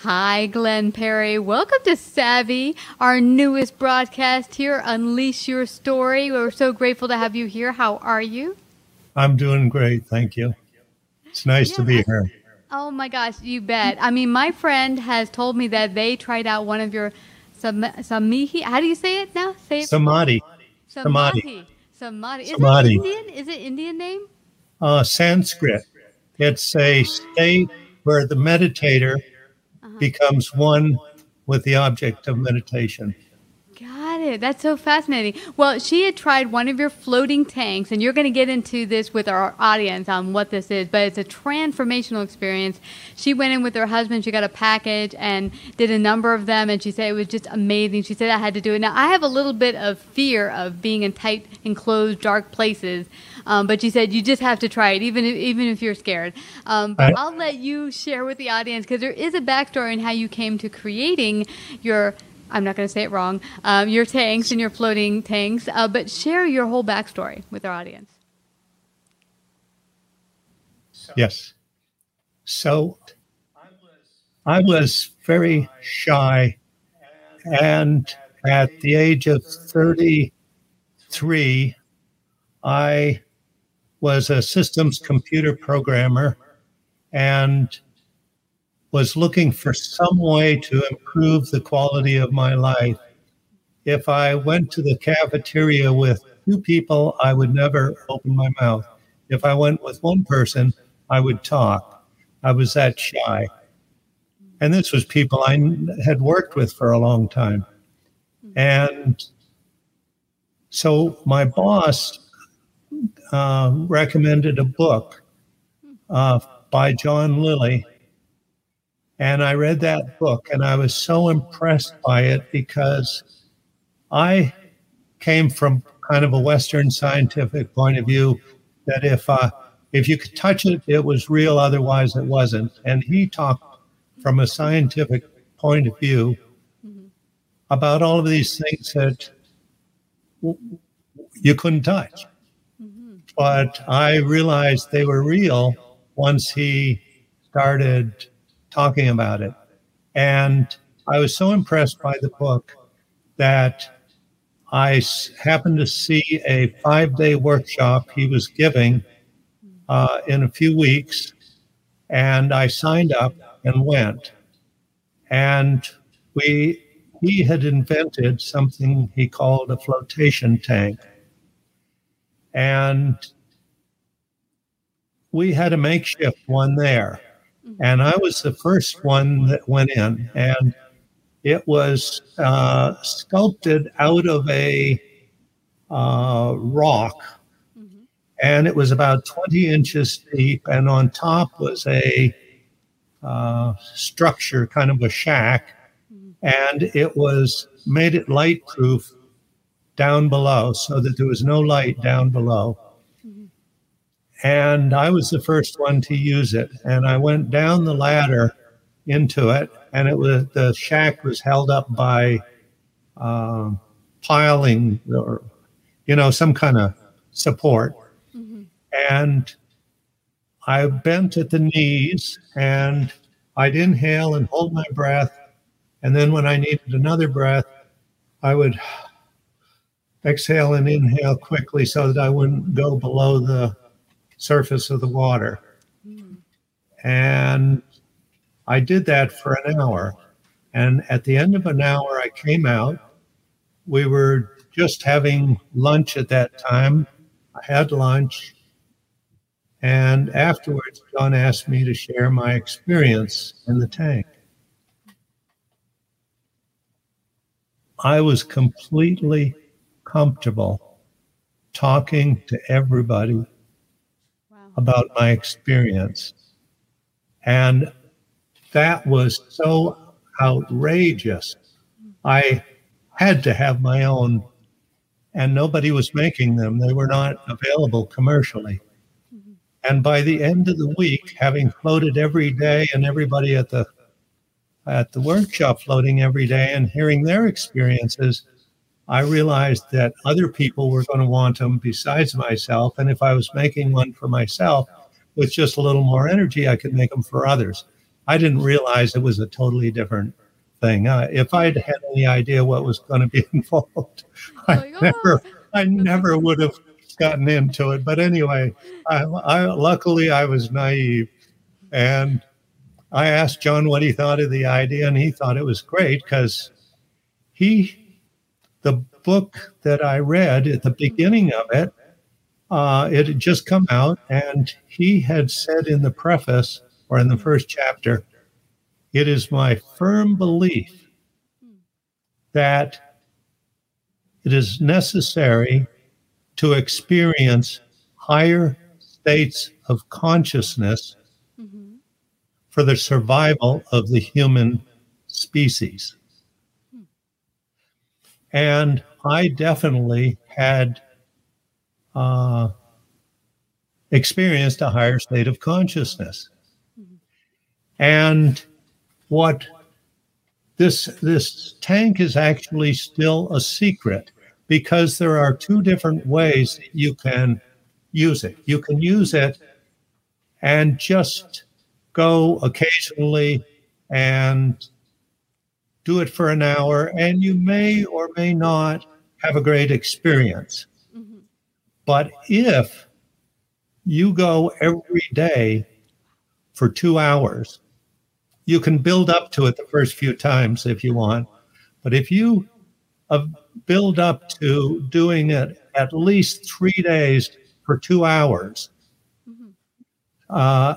Hi, Glenn Perry. Welcome to Savvy, our newest broadcast here. Unleash your story. We're so grateful to have you here. How are you? I'm doing great. Thank you. It's nice yeah, to be here. Oh my gosh, you bet. I mean, my friend has told me that they tried out one of your sam- samihi. How do you say it now? Say it. Samadhi. Samadhi. Samadhi. Is Samadhi. it Indian? Is it Indian name? Uh, Sanskrit. It's a state where the meditator becomes one with the object of meditation. It. That's so fascinating. Well, she had tried one of your floating tanks, and you're going to get into this with our audience on what this is, but it's a transformational experience. She went in with her husband, she got a package and did a number of them, and she said it was just amazing. She said I had to do it. Now, I have a little bit of fear of being in tight, enclosed, dark places. Um, but she said you just have to try it, even if, even if you're scared. Um, but I, will let you share with the audience because there is a backstory in how you came to creating your. I'm not going to say it wrong. Um, your tanks and your floating tanks, uh, but share your whole backstory with our audience. Yes. So I was very shy, and at the age of 33, I was a systems computer programmer and was looking for some way to improve the quality of my life. If I went to the cafeteria with two people, I would never open my mouth. If I went with one person, I would talk. I was that shy. And this was people I had worked with for a long time. And so my boss uh, recommended a book uh, by John Lilly. And I read that book and I was so impressed by it because I came from kind of a Western scientific point of view that if uh, if you could touch it, it was real, otherwise it wasn't. And he talked from a scientific point of view mm-hmm. about all of these things that w- you couldn't touch but I realized they were real once he started talking about it. And I was so impressed by the book that I happened to see a five day workshop he was giving uh, in a few weeks. And I signed up and went. And we, he had invented something he called a flotation tank. And we had a makeshift one there. Mm-hmm. And I was the first one that went in. And it was uh, sculpted out of a uh, rock. Mm-hmm. And it was about 20 inches deep. And on top was a uh, structure, kind of a shack. Mm-hmm. And it was made it light proof down below so that there was no light down below. And I was the first one to use it. And I went down the ladder into it, and it was the shack was held up by uh, piling or, you know, some kind of support. Mm-hmm. And I bent at the knees and I'd inhale and hold my breath. And then when I needed another breath, I would exhale and inhale quickly so that I wouldn't go below the surface of the water. And I did that for an hour. And at the end of an hour, I came out. We were just having lunch at that time. I had lunch. And afterwards, John asked me to share my experience in the tank. I was completely comfortable talking to everybody. About my experience. And that was so outrageous. I had to have my own, and nobody was making them. They were not available commercially. And by the end of the week, having floated every day and everybody at the at the workshop floating every day and hearing their experiences, I realized that other people were going to want them besides myself. And if I was making one for myself with just a little more energy, I could make them for others. I didn't realize it was a totally different thing. Uh, if I'd had any idea what was going to be involved, I oh. never, I never would have gotten into it. But anyway, I, I luckily I was naive, and I asked John what he thought of the idea, and he thought it was great because he, the book that I read at the beginning of it, uh, it had just come out, and he had said in the preface or in the first chapter, it is my firm belief that it is necessary to experience higher states of consciousness for the survival of the human species. And I definitely had uh, experienced a higher state of consciousness. And what this this tank is actually still a secret because there are two different ways you can use it. You can use it and just go occasionally and do it for an hour, and you may or may not have a great experience. Mm-hmm. But if you go every day for two hours, you can build up to it the first few times if you want. But if you uh, build up to doing it at least three days for two hours, mm-hmm. uh,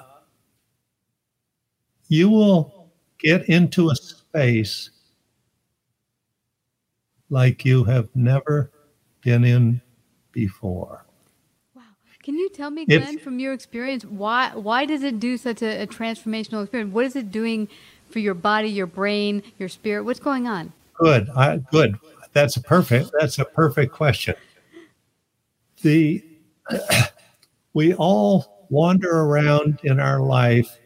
you will get into a space like you have never been in before. Wow. Can you tell me, Glenn, if, from your experience, why why does it do such a, a transformational experience? What is it doing for your body, your brain, your spirit? What's going on? Good. I, good. That's a perfect. That's a perfect question. The we all wander around in our life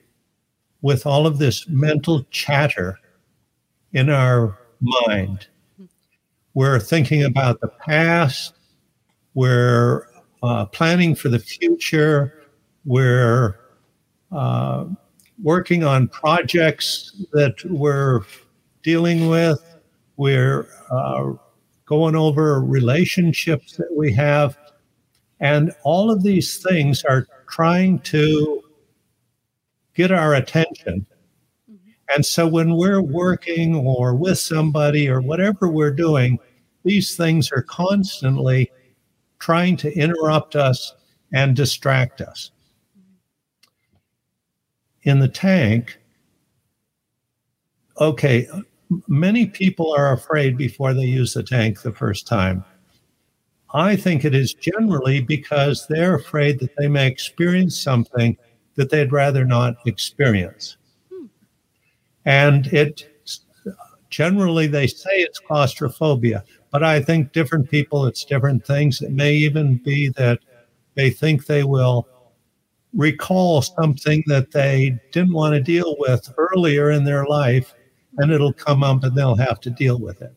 with all of this mental chatter in our mind. We're thinking about the past, we're uh, planning for the future, we're uh, working on projects that we're dealing with, we're uh, going over relationships that we have. And all of these things are trying to get our attention. And so when we're working or with somebody or whatever we're doing, these things are constantly trying to interrupt us and distract us. In the tank, okay, many people are afraid before they use the tank the first time. I think it is generally because they're afraid that they may experience something that they'd rather not experience. And it generally they say it's claustrophobia, but I think different people, it's different things. It may even be that they think they will recall something that they didn't want to deal with earlier in their life, and it'll come up and they'll have to deal with it.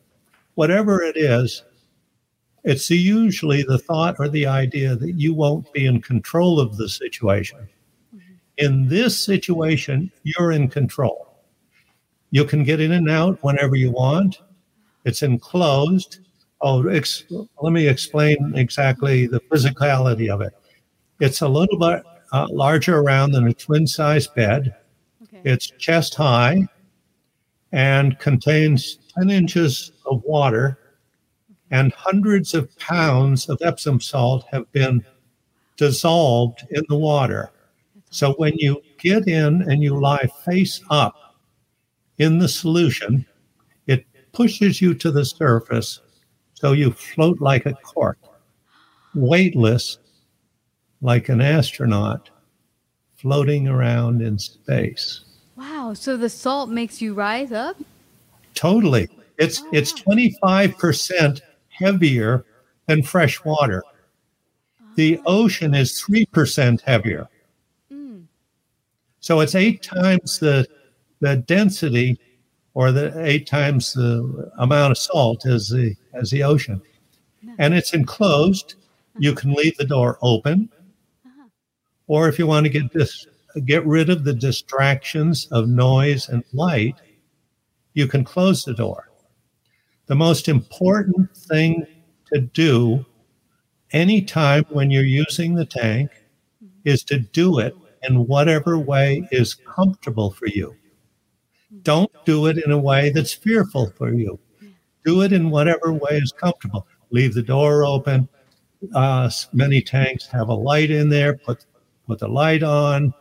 Whatever it is, it's usually the thought or the idea that you won't be in control of the situation. Mm-hmm. In this situation, you're in control. You can get in and out whenever you want. It's enclosed. Oh, ex- let me explain exactly the physicality of it. It's a little bit uh, larger around than a twin size bed. Okay. It's chest high and contains 10 inches of water, and hundreds of pounds of Epsom salt have been dissolved in the water. So when you get in and you lie face up in the solution, it pushes you to the surface so you float like a cork, weightless like an astronaut floating around in space. Wow. So the salt makes you rise up? Totally. It's it's wow. 25% heavier than fresh water. The ocean is 3% heavier. Mm. So it's eight times the the density or the eight times the amount of salt as the as the ocean. And it's enclosed. Uh-huh. You can leave the door open. Uh-huh. Or if you want to get this get rid of the distractions of noise and light, you can close the door. The most important thing to do anytime when you're using the tank mm-hmm. is to do it in whatever way is comfortable for you. Don't do it in a way that's fearful for you. Do it in whatever way is comfortable. Leave the door open. Uh, many tanks have a light in there. Put put the light on,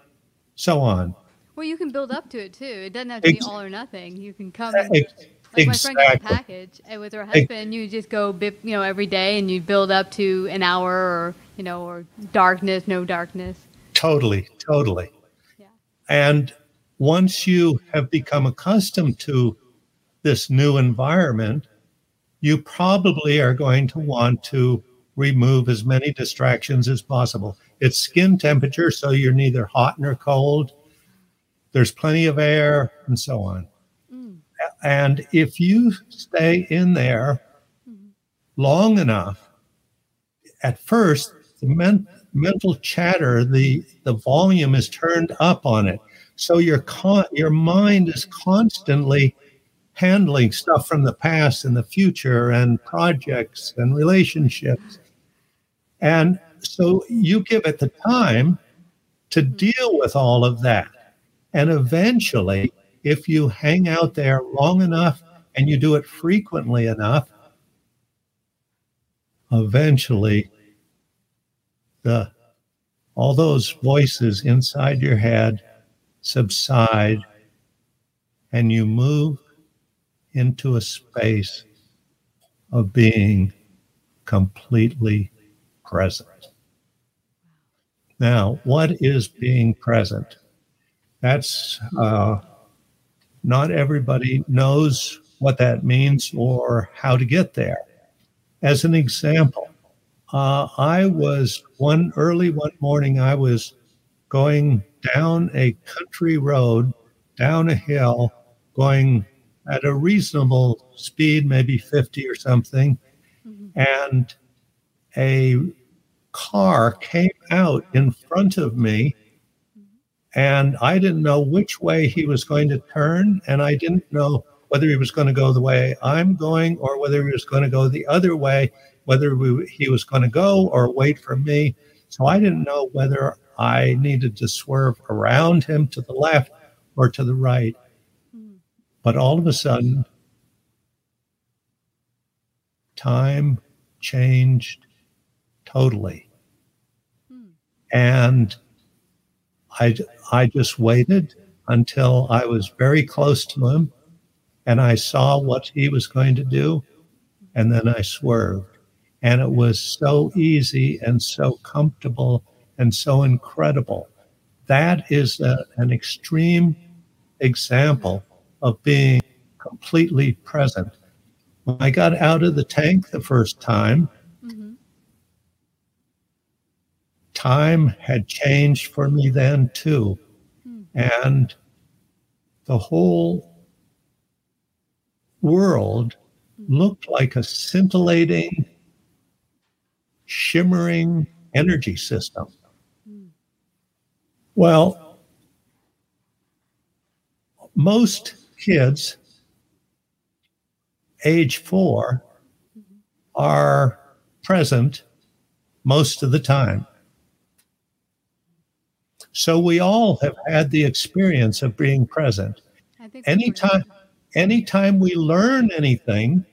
so on. Well, you can build up to it too. It doesn't have to be all or nothing. You can come. Ex- Like my friend got a package and with her husband. You just go, bip, you know, every day, and you build up to an hour, or you know, or darkness, no darkness. Totally, totally. Yeah. And once you have become accustomed to this new environment, you probably are going to want to remove as many distractions as possible. It's skin temperature, so you're neither hot nor cold. There's plenty of air, and so on. Mm. And if you stay in there long enough, at first, the men- mental chatter, the, the volume is turned up on it. So your, con- your mind is constantly handling stuff from the past and the future and projects and relationships. And so you give it the time to mm-hmm. deal with all of that. And eventually, if you hang out there long enough and you do it frequently enough, eventually the all those voices inside your head subside and you move into a space of being completely present. Now, what is being present? That's uh, not everybody knows what that means or how to get there. As an example, uh, I was one early one morning, I was going down a country road, down a hill, going at a reasonable speed, maybe 50 or something. Mm-hmm. And a car came out in front of me. And I didn't know which way he was going to turn. And I didn't know whether he was going to go the way I'm going or whether he was going to go the other way, whether we, he was going to go or wait for me. So I didn't know whether I needed to swerve around him to the left or to the right. But all of a sudden, time changed totally. And I, I just waited until I was very close to him and I saw what he was going to do. And then I swerved. And it was so easy and so comfortable and so incredible. That is a, an extreme example of being completely present. When I got out of the tank the first time, Mhm. time had changed for me then too. And the whole world looked like a scintillating, shimmering energy system. Well, most kids age four are present most of the time. So we all have had the experience of being present. I think that's Anytime, anytime we learn anything,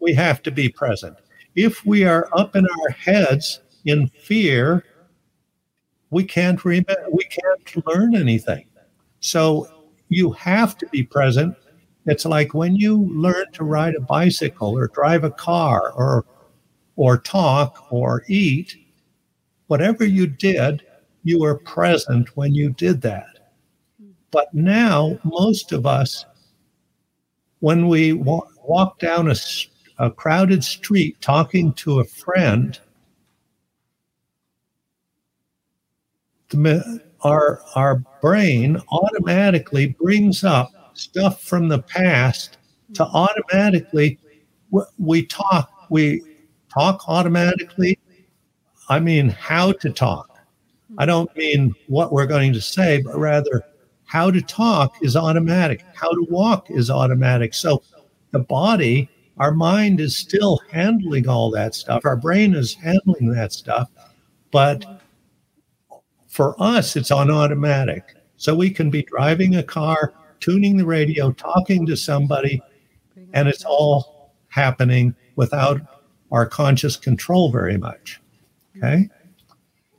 we have to be present. If we are up in our heads in fear, we can't remember, we can't learn anything. So you have to be present It's like when you learn to ride a bicycle or drive a car or or talk or eat, whatever you did, you were present when you did that. But now, most of us, when we wa- walk down a, a crowded street talking to a friend, the, our, our brain automatically brings up stuff from the past to automatically we talk we talk automatically. I mean how to talk. I don't mean what we're going to say but rather how to talk is automatic. How to walk is automatic. So the body our mind is still handling all that stuff. Our brain is handling that stuff. But for us it's on automatic so we can be driving a car tuning the radio, talking to somebody, and it's all happening without our conscious control very much. Okay.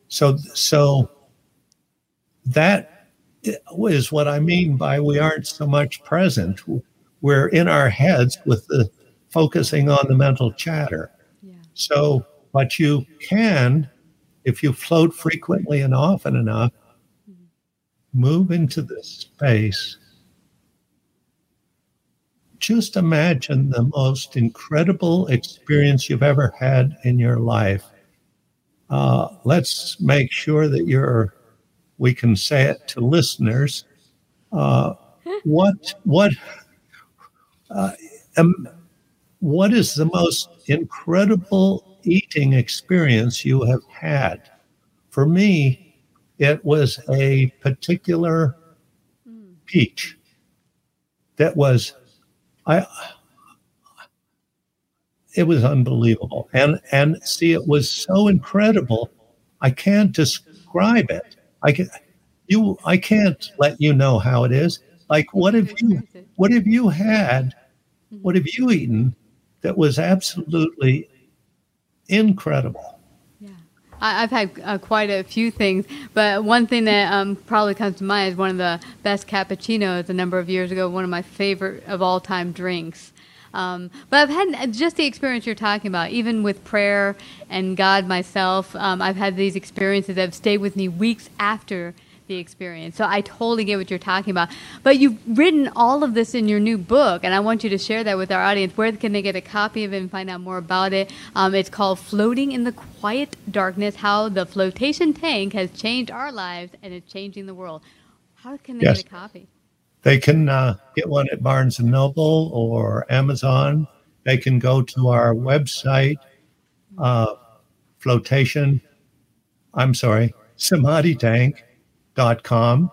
So, so that is what I mean by we aren't so much present. We're in our heads with the focusing on the mental chatter. Yeah. So, but you can, if you float frequently and often enough, move into this space just imagine the most incredible experience you've ever had in your life. Uh, let's make sure that you're, we can say it to listeners. Uh, what, what, uh, um, what is the most incredible eating experience you have had? For me, it was a particular peach that was I it was unbelievable. And and see, it was so incredible. I can't describe it. I can you I can't let you know how it is. Like what have you what have you had? What have you eaten that was absolutely incredible? Yeah, I've had uh, quite a few things, but one thing that um, probably comes to mind is one of the best cappuccinos a number of years ago, one of my favorite of all time drinks. Um, but I've had just the experience you're talking about, even with prayer and God myself. Um, I've had these experiences that have stayed with me weeks after the experience. So I totally get what you're talking about. But you've written all of this in your new book, and I want you to share that with our audience. Where can they get a copy of it and find out more about it? Um, it's called Floating in the Quiet Darkness How the Flotation Tank Has Changed Our Lives and is Changing the World. How can they yes. get a copy? They can uh, get one at Barnes and Noble or Amazon. They can go to our website, uh, flotation. I'm sorry, Samadhi Tank com,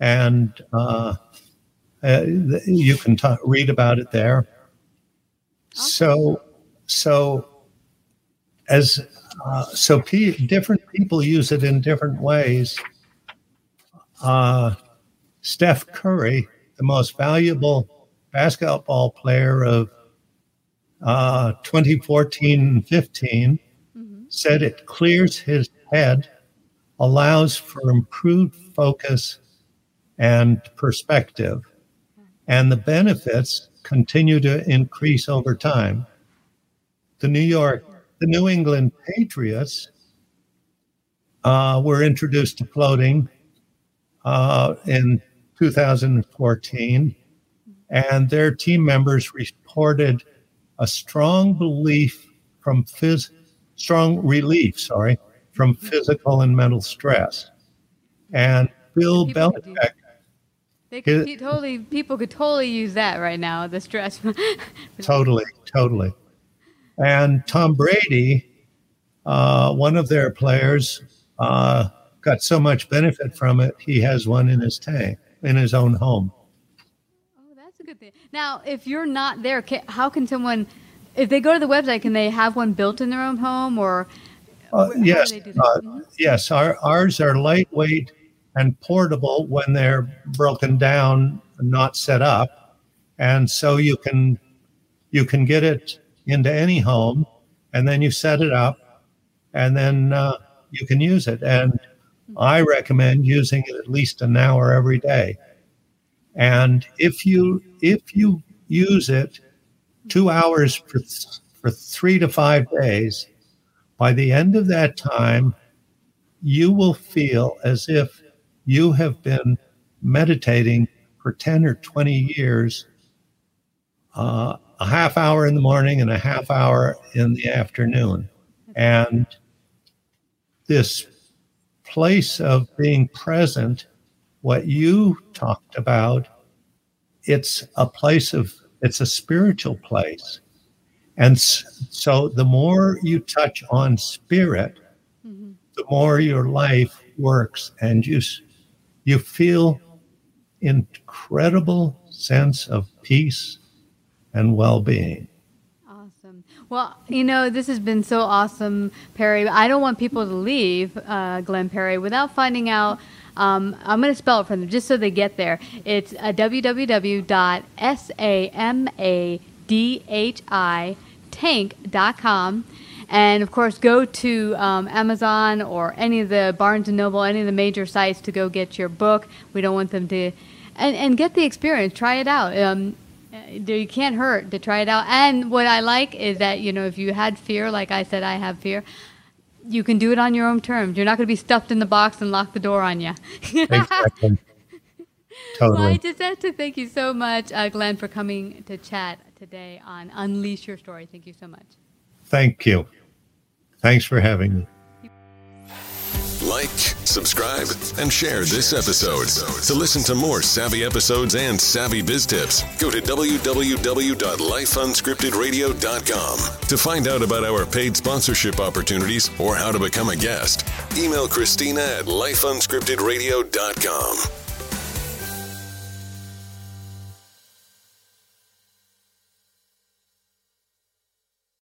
and uh, uh, you can t- read about it there. So, so as uh, so, different people use it in different ways. Uh, Steph Curry, the most valuable basketball player of 2014 uh, 15, mm-hmm. said it clears his head allows for improved focus and perspective. And the benefits continue to increase over time. The New York, the New England Patriots uh, were introduced to floating uh, in 2014, and their team members reported a strong belief from phys- strong relief, sorry, from physical and mental stress. And Bill people Belichick. They could his, totally, people could totally use that right now, the stress. totally, totally. And Tom Brady, uh, one of their players, uh, got so much benefit from it, he has one in his tank, in his own home. Oh, that's a good thing. Now, if you're not there, can, how can someone, if they go to the website, can they have one built in their own home or uh, yes, uh, mm-hmm. yes. Our, ours are lightweight and portable when they're broken down, not set up, and so you can you can get it into any home, and then you set it up, and then uh, you can use it. And I recommend using it at least an hour every day. And if you if you use it two hours for, for three to five days, by the end of that time, you will feel as if you have been meditating for 10 or 20 years, uh, a half hour in the morning and a half hour in the afternoon. And this place of being present, what you talked about, it's a place of, it's a spiritual place. And so the more you touch on spirit, mm-hmm. the more your life works and you, you feel incredible sense of peace and well-being. Awesome. Well, you know, this has been so awesome, Perry. I don't want people to leave uh, Glenn Perry without finding out. Um, I'm going to spell it for them just so they get there. It's uh, www.samadhi.tank.com. And of course, go to um, Amazon or any of the Barnes and Noble, any of the major sites to go get your book. We don't want them to, and, and get the experience. Try it out. Um, you can't hurt to try it out. And what I like is that you know if you had fear, like I said, I have fear. You can do it on your own terms. You're not going to be stuffed in the box and lock the door on you. exactly. Totally. Well, I just have to thank you so much, uh, Glenn, for coming to chat today on Unleash Your Story. Thank you so much. Thank you. Thanks for having me. Like, subscribe, and share this episode. To listen to more savvy episodes and savvy biz tips, go to www.lifeunscriptedradio.com. To find out about our paid sponsorship opportunities or how to become a guest, email Christina at lifeunscriptedradio.com.